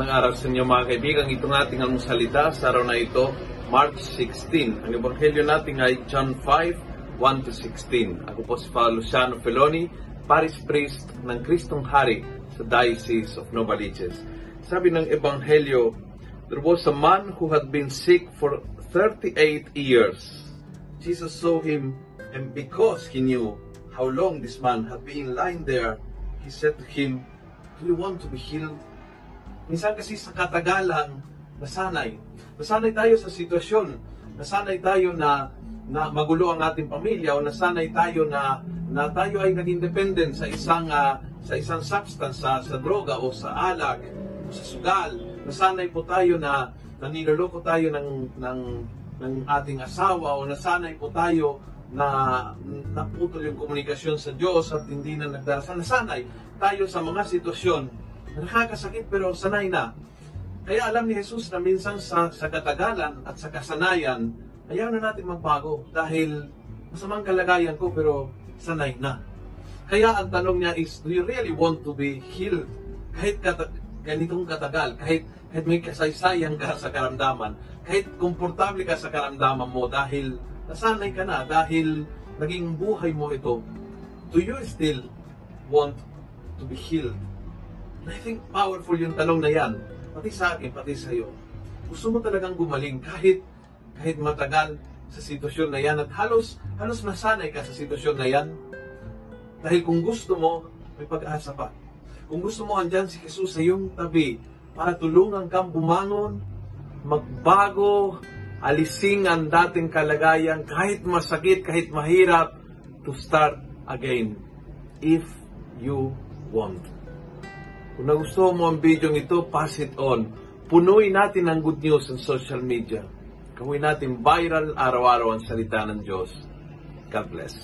Magandang araw sa inyo mga kaibigan. Ito ng ating almusalita sa araw na ito, March 16. Ang ebanghelyo natin ay John 5, 1 to 16. Ako po si Father Luciano Feloni, Paris Priest ng Kristong Hari sa Diocese of Novaliches. Sabi ng ebanghelyo, There was a man who had been sick for 38 years. Jesus saw him, and because he knew how long this man had been lying there, he said to him, Do you want to be healed? Minsan kasi sa katagalan, nasanay. Nasanay tayo sa sitwasyon. Nasanay tayo na, na magulo ang ating pamilya o nasanay tayo na, na tayo ay naging dependent sa isang, ah, sa isang substance, sa, sa droga o sa alak o sa sugal. Nasanay po tayo na, na niloloko tayo ng, ng, ng ating asawa o nasanay po tayo na naputol yung komunikasyon sa Diyos at hindi na nagdarasal. Nasanay tayo sa mga sitwasyon nakakasakit pero sanay na. Kaya alam ni Jesus na minsan sa, sa katagalan at sa kasanayan, ayaw na natin magbago dahil masamang kalagayan ko pero sanay na. Kaya ang tanong niya is, do you really want to be healed? Kahit kata- ganitong katagal, kahit, kahit may kasaysayan ka sa karamdaman, kahit komportable ka sa karamdaman mo dahil nasanay ka na, dahil naging buhay mo ito, do you still want to be healed? I think powerful yung tanong na yan. Pati sa akin, pati sa iyo. Gusto mo talagang gumaling kahit kahit matagal sa sitwasyon na yan at halos halos nasanay ka sa sitwasyon na yan. Dahil kung gusto mo, may pag-asa pa. Kung gusto mo andyan si Jesus sa iyong tabi para tulungan kang bumangon, magbago, alising ang dating kalagayan kahit masakit, kahit mahirap, to start again if you want. Kung nagustuhan mo ang video ito, pass it on. Punuin natin ang good news sa social media. Gawin natin viral araw-araw ang salita ng Diyos. God bless.